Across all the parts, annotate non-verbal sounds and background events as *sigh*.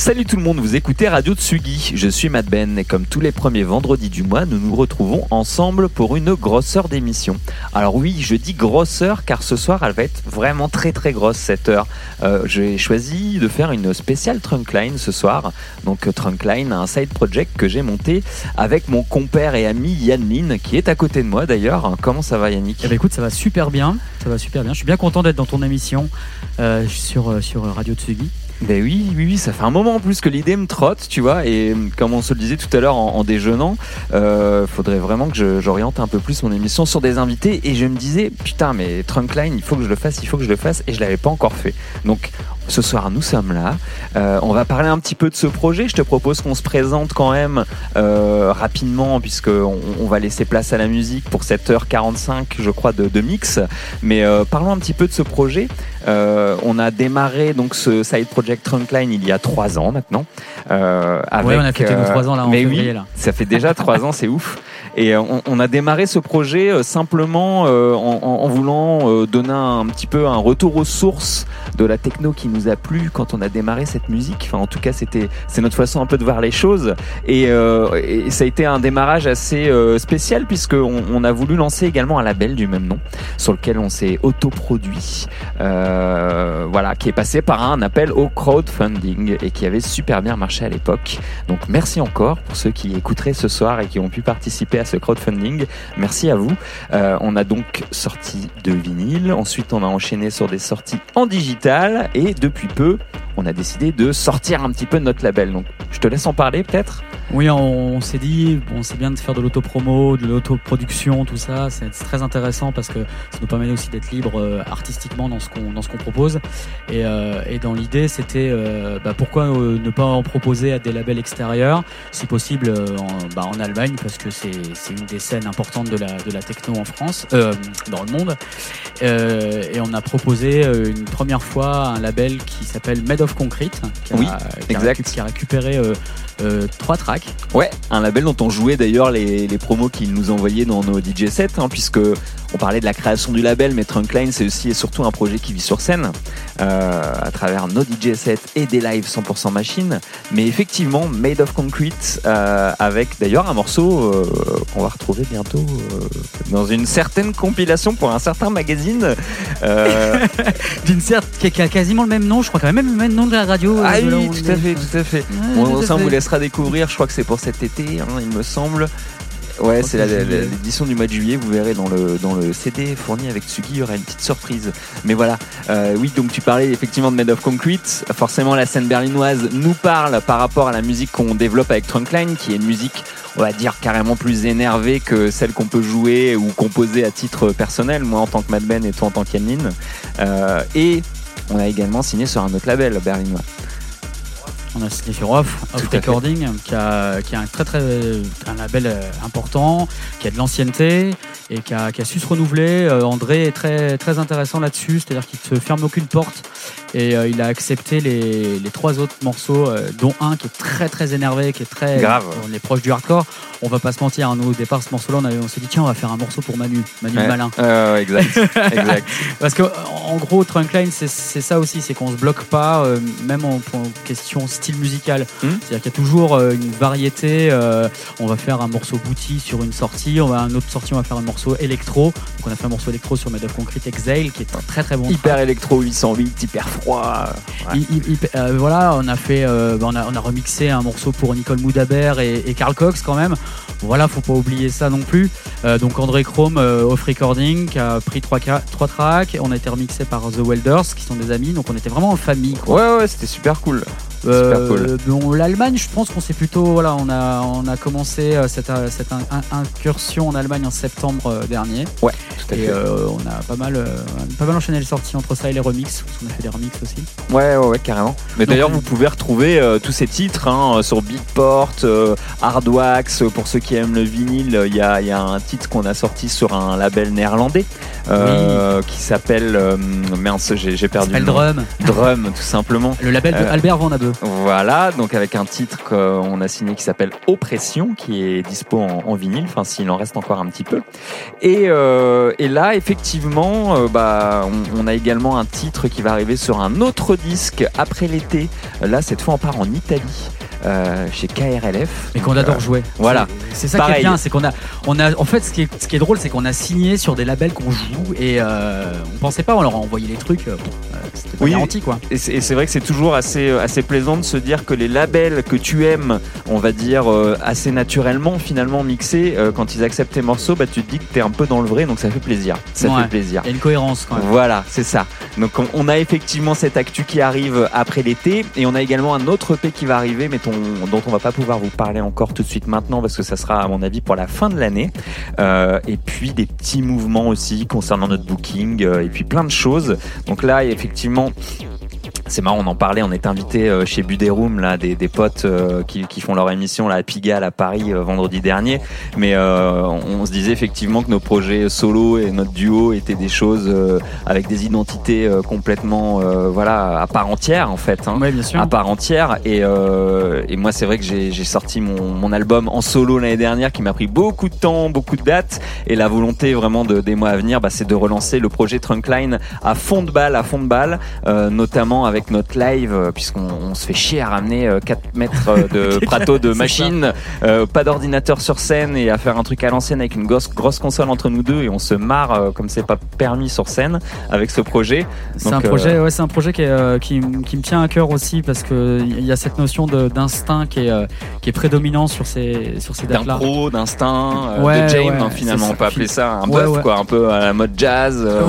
Salut tout le monde, vous écoutez Radio Tsugi, je suis Matt Ben et comme tous les premiers vendredis du mois, nous nous retrouvons ensemble pour une grosse heure d'émission. Alors oui, je dis grosse heure car ce soir elle va être vraiment très très grosse cette heure. Euh, J'ai choisi de faire une spéciale Trunkline ce soir. Donc euh, Trunkline, un side project que j'ai monté avec mon compère et ami Yann qui est à côté de moi d'ailleurs. Comment ça va Yannick? Eh ben écoute, ça va super bien, ça va super bien. Je suis bien content d'être dans ton émission euh, sur, sur Radio Tsugi. Ben oui, oui, oui, ça fait un moment en plus que l'idée me trotte, tu vois, et comme on se le disait tout à l'heure en, déjeunant, euh, faudrait vraiment que j'oriente un peu plus mon émission sur des invités, et je me disais, putain, mais Trunkline, il faut que je le fasse, il faut que je le fasse, et je l'avais pas encore fait. Donc, ce soir, nous sommes là, Euh, on va parler un petit peu de ce projet, je te propose qu'on se présente quand même euh, rapidement, puisque on, va laisser place à la musique pour cette heure 45, je crois, de, de mix, mais euh, parlons un petit peu de ce projet. Euh, on a démarré donc ce side project Trunkline il y a trois ans maintenant. Euh, avec, Ouais, on a fêté nos trois ans, là, en mais février, oui, là. ça fait déjà trois ans, c'est ouf. Et euh, on, on a démarré ce projet euh, simplement euh, en, en- en voulant donner un petit peu un retour aux sources de la techno qui nous a plu quand on a démarré cette musique. Enfin, en tout cas, c'était c'est notre façon un peu de voir les choses. Et, et ça a été un démarrage assez spécial puisque on, on a voulu lancer également un label du même nom sur lequel on s'est autoproduit. Euh, voilà, qui est passé par un appel au crowdfunding et qui avait super bien marché à l'époque. Donc merci encore pour ceux qui écouteraient ce soir et qui ont pu participer à ce crowdfunding. Merci à vous. Euh, on a donc sorti de vinyle, ensuite on a enchaîné sur des sorties en digital et depuis peu on a décidé de sortir un petit peu de notre label. Donc je te laisse en parler peut-être. Oui, on, s'est dit, bon, c'est bien de faire de l'autopromo, de l'autoproduction, tout ça. C'est très intéressant parce que ça nous permet aussi d'être libre euh, artistiquement dans ce qu'on propose. Et, euh, dans l'idée, c'était bah, pourquoi ne pas en proposer à des labels extérieurs, si possible bah, en Allemagne, parce que c'est c'est une des scènes importantes de la de la techno en France, euh, dans le monde. Euh, et on a proposé euh, une première fois un label qui s'appelle Made of Concrete, qui a, Oui, a qui a récupéré euh, trois tracks. Ouais, un label dont on jouait d'ailleurs les, les promos qu'ils nous envoyaient dans nos DJ sets, hein, puisque on parlait de la création du label, mais Trunkline c'est aussi et surtout un projet qui vit sur scène euh, à travers nos DJ sets et des lives 100% machine. Mais effectivement, Made of Concrete, euh, avec d'ailleurs un morceau euh, qu'on va retrouver bientôt euh, dans une certaine compilation pour un certain magazine. Euh, *laughs* d'une certaine qui a, quasiment le même nom, je crois quand même le même nom de la radio. ah oui, tout à fait, tout à fait. Ouais, Bon, tout à ça, on fait. Laissera découvrir. Je crois que c'est pour cet été, hein, il me semble. Ouais, c'est l'édition du mois de juillet. Vous verrez dans le, dans le CD fourni avec Tsugi, il y aura une petite surprise. Mais voilà, Euh, oui, donc tu parlais effectivement de Made of Concrete. Forcément, la scène berlinoise nous parle par rapport à la musique qu'on développe avec Trunkline, qui est une musique, on va dire, carrément plus énervée que celle qu'on peut jouer ou composer à titre personnel, moi en tant que Mad Ben et toi en tant qu'Yannin. Euh, et on a également signé sur un autre label berlinois. On a signé sur Off, Off. Recording, qui a, qui a un très très un label euh, important, qui a de l'ancienneté et qui a, qui a su se renouveler. Euh, André est très très intéressant là-dessus, c'est-à-dire qu'il ne se ferme aucune porte et euh, il a accepté les, les trois autres morceaux, euh, dont un qui est très très énervé, qui est très Grave. On est proche du hardcore. On va pas se mentir, hein, nous au départ ce morceau-là, on, s'est dit tiens on va faire un morceau pour Manu, Manu Ouais. malin. Euh, exact, *laughs* exact. Parce que en gros, Trunkline, c'est c'est ça aussi, c'est qu'on se bloque pas, même en, en question style musical. Hmm. C'est-à-dire qu'il y a toujours euh, une variété. euh, on va faire un morceau booty sur une sortie, on va une autre sortie, on va faire un morceau électro. Donc on a fait un morceau électro sur Made of Concrete Exhale, qui est très très bon. Hyper électro 808, hyper froid. Ouais. Euh, voilà, on a fait, euh, bah, on, a, on a remixé un morceau pour Nicole Moudabert et, et Carl Cox quand même. Voilà, faut pas oublier ça non plus. Donc André Chrome off recording qui a pris trois, ca- trois tracks. On a été remixé par The Welders qui sont des amis, donc on était vraiment en famille. Quoi. Ouais, ouais, c'était super cool. Super cool. L'Allemagne, je pense qu'on s'est plutôt, voilà, on a, on a commencé euh, cette, euh, cette in- in- incursion en Allemagne en septembre euh, dernier. Ouais, tout à Et fait. euh, on a pas mal, euh, pas mal enchaîné les sorties entre ça et les remixes. Parce qu'on a fait des remixes aussi. Ouais, ouais, ouais, carrément. Mais d'ailleurs, euh, vous pouvez retrouver euh, tous ces titres hein, sur Beatport, euh, Hardwax. Pour ceux qui aiment le vinyle, il y a, y a un titre qu'on a sorti sur un label néerlandais euh, qui s'appelle. euh, mince, j'ai perdu le nom. Drum, Drum, tout simplement. le label de Euh, Albert Van Abbe. Voilà, donc avec un titre qu'on a signé qui s'appelle Oppression, qui est dispo en, vinyle, enfin s'il en reste encore un petit peu. Et, euh, et là, effectivement, euh, bah, on, on a également un titre qui va arriver sur un autre disque après l'été. Là, cette fois, on part en Italie. Euh, chez KRLF. Et qu'on adore euh, jouer. voilà. C'est ça qui est bien, c'est qu'on a, on a, en fait, ce qui est, ce qui est drôle, c'est qu'on a signé sur des labels qu'on joue et euh, on pensait pas, on leur a envoyé les trucs, euh, c'était pas Oui. garanti quoi. Et c'est et c'est vrai que c'est toujours assez, assez plaisant de se dire que les labels que tu aimes, on va dire euh, assez naturellement finalement mixés, euh, quand ils acceptent tes morceaux, bah, tu te dis que t'es un peu dans le vrai, donc ça fait plaisir. Ça Ouais. fait plaisir. Il y a une cohérence quand même. Voilà, c'est ça. Donc on, on a effectivement cette actu qui arrive après l'été et on a également un autre EP qui va arriver mais dont on va pas pouvoir vous parler encore tout de suite maintenant parce que ça sera à mon avis pour la fin de l'année. Euh, et puis des petits mouvements aussi concernant notre booking euh, et puis plein de choses. Donc là effectivement c'est marrant, on en parlait, on est invité euh, chez Buderoom, là, des, des potes euh, qui, qui font leur émission là, à Pigalle à Paris euh, vendredi dernier. Mais euh, on, on se disait effectivement que nos projets solo et notre duo étaient des choses euh, avec des identités euh, complètement euh, voilà, à part entière en fait. Hein Ouais, bien sûr. à part entière et, euh, et moi c'est vrai que j'ai sorti mon, mon album en solo l'année dernière qui m'a pris beaucoup de temps, beaucoup de dates et la volonté vraiment de, des mois à venir bah, c'est de relancer le projet Trunkline à fond de balle, à fond de balle euh, avec notre live euh, puisqu'on on se fait chier à ramener euh, 4 mètres euh, de *laughs* prato de machine, euh, pas d'ordinateur sur scène et à faire un truc à l'ancienne avec une grosse, grosse console entre nous deux et on se marre euh, comme c'est pas permis sur scène avec ce projet. C'est un euh, projet, ouais, c'est un projet qui, est, euh, qui, me tient à cœur aussi parce que il y a cette notion d'instinct qui est, euh, qui est prédominant sur ces, sur ces dates-là. d'impro, d'instinct, euh, Ouais, de jam ouais, hein, finalement. On peut appeler ça un buff, ouais. quoi, un peu à la mode jazz, euh,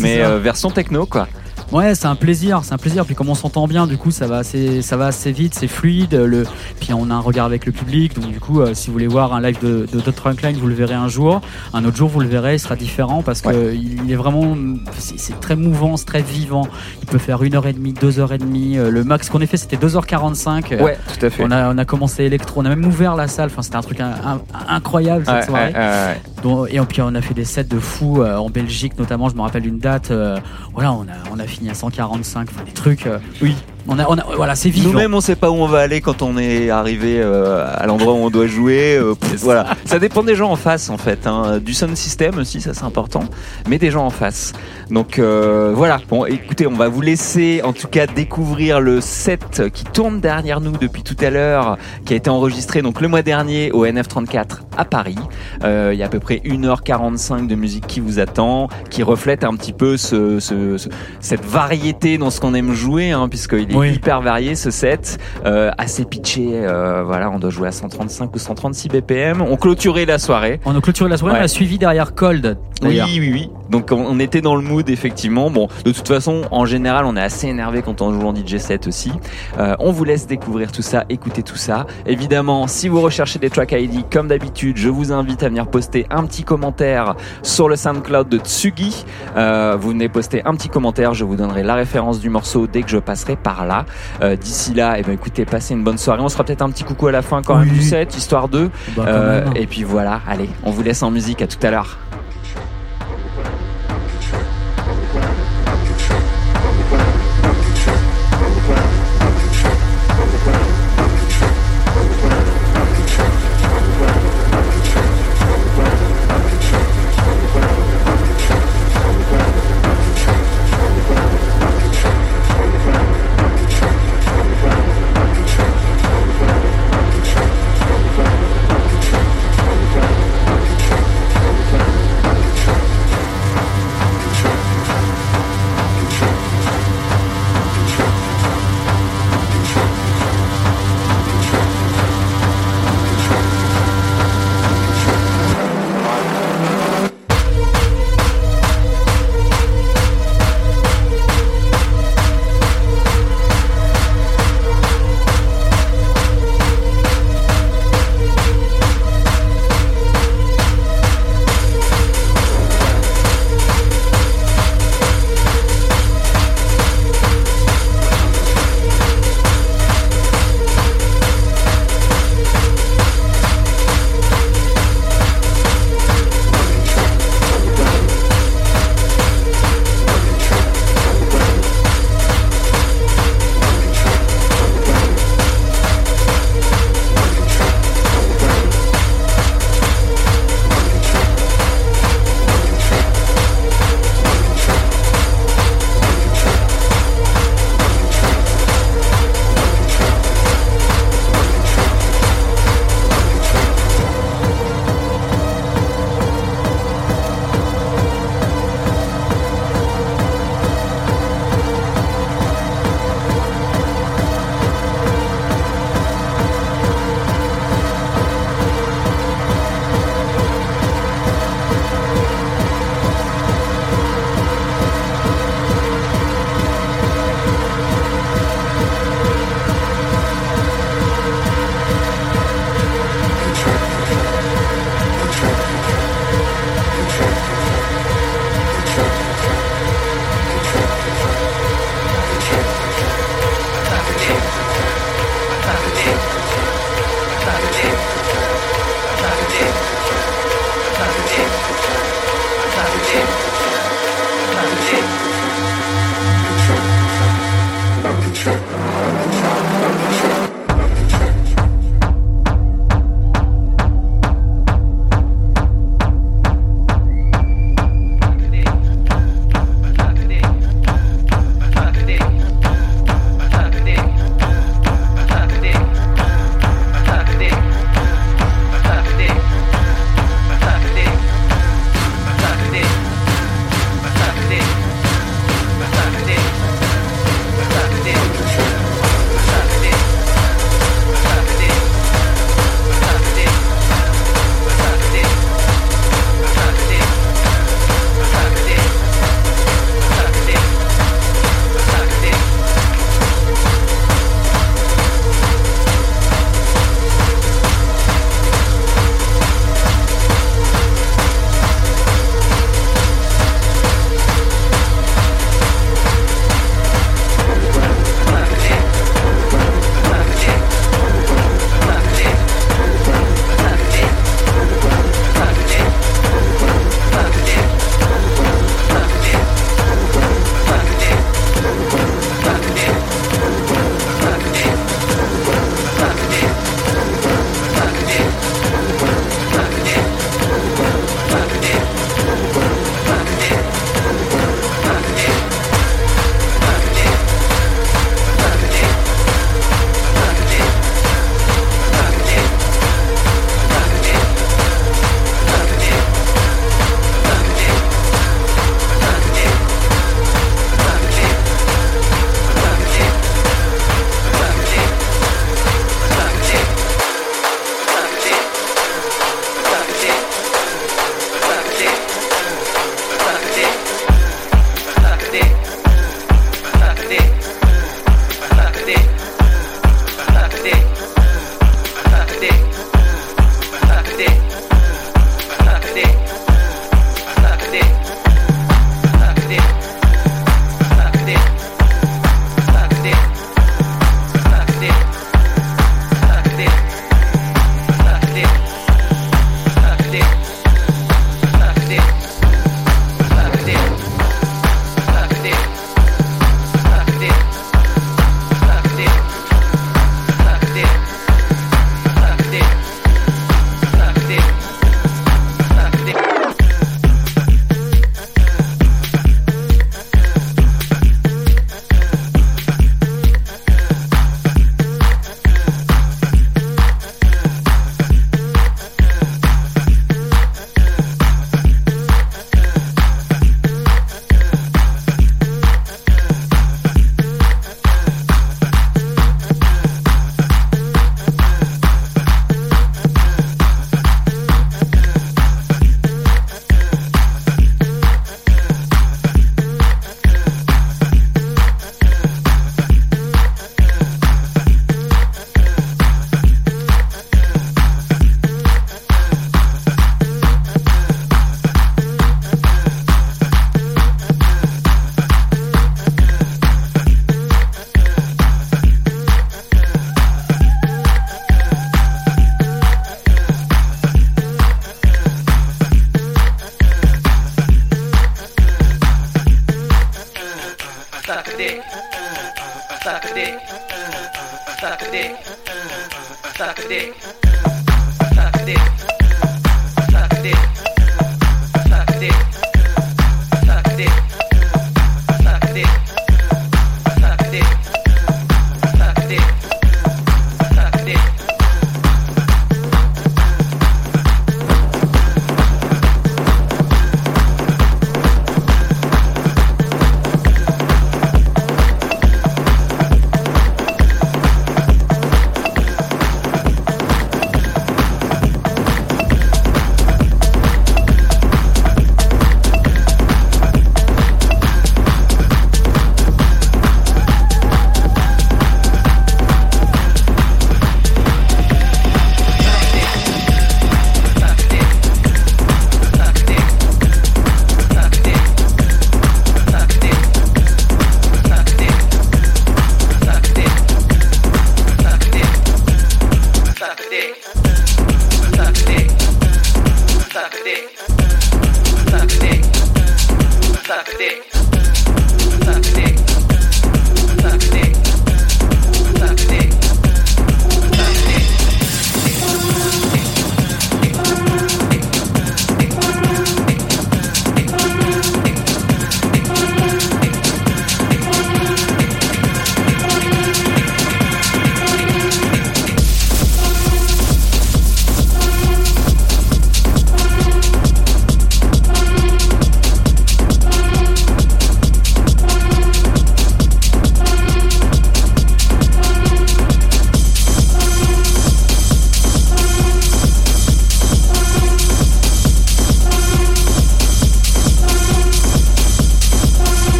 mais euh, version techno, quoi. Ouais, c'est un plaisir, c'est un plaisir. Puis comme on s'entend bien, du coup, ça va assez, ça va assez vite, c'est fluide. Le, puis on a un regard avec le public, donc du coup, euh, si vous voulez voir un live de, de Trunkline, vous le verrez un jour. Un autre jour, vous le verrez, il sera différent parce que il il est vraiment, c'est très mouvant, c'est très vivant. Il peut faire une heure et demie, deux heures et demie. Euh, Le max qu'on ait fait, c'était 2h45. Euh, Ouais, tout à fait. On a, on a commencé électro, on a même ouvert la salle. Enfin, c'était un truc un- un- incroyable cette Ouais, soirée. ouais, Donc, et puis on a fait des sets de fous euh, en Belgique notamment. Je me rappelle d'une date. euh, voilà, on a on a fini à 145. Enfin des trucs. euh, Oui. On a on a voilà c'est vivant. Nous-mêmes, on sait pas où on va aller quand on est arrivé euh, à l'endroit où on doit jouer. euh, pff, voilà, ça dépend des gens en face, en fait. hein. Du sound system aussi, ça c'est important, mais des gens en face. Donc euh, voilà. Bon, écoutez, on va vous laisser, en tout cas, découvrir le set qui tourne derrière nous depuis tout à l'heure, qui a été enregistré donc le mois dernier au NF34 à Paris. Euh, Il y a à peu près 1h45 de musique qui vous attend, qui reflète un petit peu ce, ce- ce- cette variété dans ce qu'on aime jouer, hein, puisqu'il est Oui. hyper varié ce set, euh, assez pitché. euh, voilà, on doit jouer à 135 ou 136 BPM. On clôturait la soirée. On a clôturé la soirée. Ouais. On a suivi derrière Cold. Oui, oui, oui. Donc on, était dans le mood effectivement. Bon, de toute façon, en général, on est assez énervé quand on joue en DJ set aussi. Euh, on vous laisse découvrir tout ça, écouter tout ça. Évidemment, si vous recherchez des track ID comme d'habitude, je vous invite à venir poster un petit commentaire sur le SoundCloud de Tsugi. Euh, vous venez poster un petit commentaire, je vous donnerai la référence du morceau dès que je passerai par là. Euh, D'ici là, eh ben écoutez, passez une bonne soirée. On se fera peut-être un petit coucou à la fin quand même du set, histoire de. Bah, quand Euh, et puis voilà, allez, on vous laisse en musique. À tout à l'heure.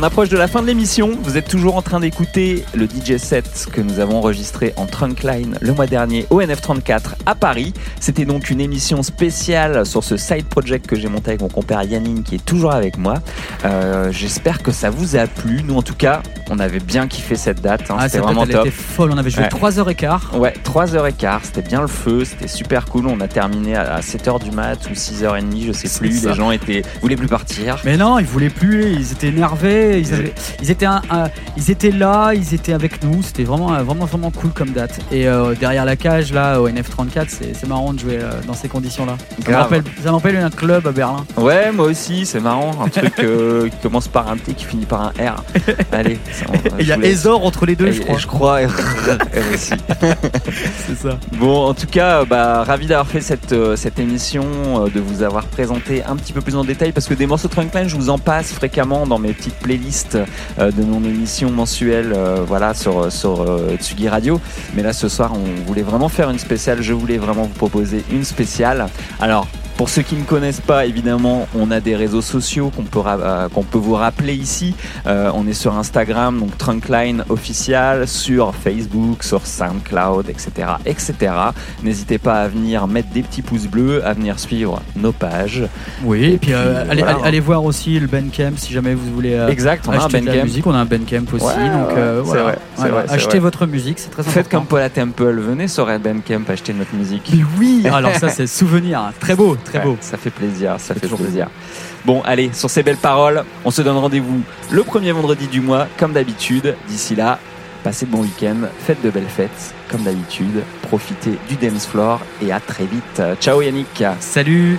On approche de la fin de l'émission. Vous êtes toujours en train d'écouter le DJ set que nous avons enregistré en Trunkline le mois dernier au NF34 à Paris. C'était donc une émission spéciale sur ce side project que j'ai monté avec mon compère Yannick qui est toujours avec moi. Euh, J'espère que ça vous a plu. Nous, en tout cas, on avait bien kiffé cette date. hein. Ah, C'était vraiment date, elle top. était folle. On avait joué Ouais. 3h15. Ouais, 3h15, c'était bien le feu, c'était super cool. On a terminé à 7h du mat ou 6h30, je sais plus. ça. Les gens étaient voulaient plus partir. Mais non, ils voulaient plus, ils étaient énervés, ils, avaient- ils étaient, un- un- ils étaient là, ils étaient avec nous, c'était vraiment, vraiment, vraiment cool comme date. Et euh, derrière la cage, là, au NF34, c'est marrant de jouer euh, dans ces conditions-là. Ça me rappelle- rappelle un club à Berlin. Ouais, moi aussi, c'est marrant. Un truc euh, *laughs* qui commence par un T qui finit par un R. *laughs* Allez, Et il y a. Ezor entre les deux, Et- je crois. Je crois, *laughs* aussi. *laughs* C'est ça. Bon, en tout cas, bah, ravi d'avoir fait cette, euh, cette émission, euh, de vous avoir présenté un petit peu plus en détail, parce que des morceaux de Trunkline, je vous en passe fréquemment dans mes petites playlists euh, de mon émission mensuelle, euh, voilà, sur, sur euh, Tsugi Radio. Mais là, ce soir, on voulait vraiment faire une spéciale. Je voulais vraiment vous proposer une spéciale. Alors. Pour ceux qui ne connaissent pas, évidemment, on a des réseaux sociaux qu'on peut, euh, qu'on peut vous rappeler ici. Euh, on est sur Instagram, donc Trunkline official, sur Facebook, sur SoundCloud, etc., etc. N'hésitez pas à venir mettre des petits pouces bleus, à venir suivre nos pages. Oui, et puis, euh, allez, voilà. allez- allez voir aussi le Bandcamp si jamais vous voulez exact, on a un acheter de la musique. On a un Bandcamp aussi, Ouais, donc ouais, c'est voilà. vrai, Voilà. vrai, Achetez votre musique, c'est très Faites important. comme Paula Temple, venez sur Red Bandcamp acheter notre musique. Mais oui, *laughs* alors ça c'est souvenir, hein. très beau, très Ouais, beau. Ça fait plaisir, ça fait toujours plaisir. Bon, allez, sur ces belles paroles, on se donne rendez-vous le premier vendredi du mois, comme d'habitude. D'ici là, passez de bons week-ends, faites de belles fêtes, comme d'habitude. Profitez du dance floor et à très vite. Ciao Yannick. Salut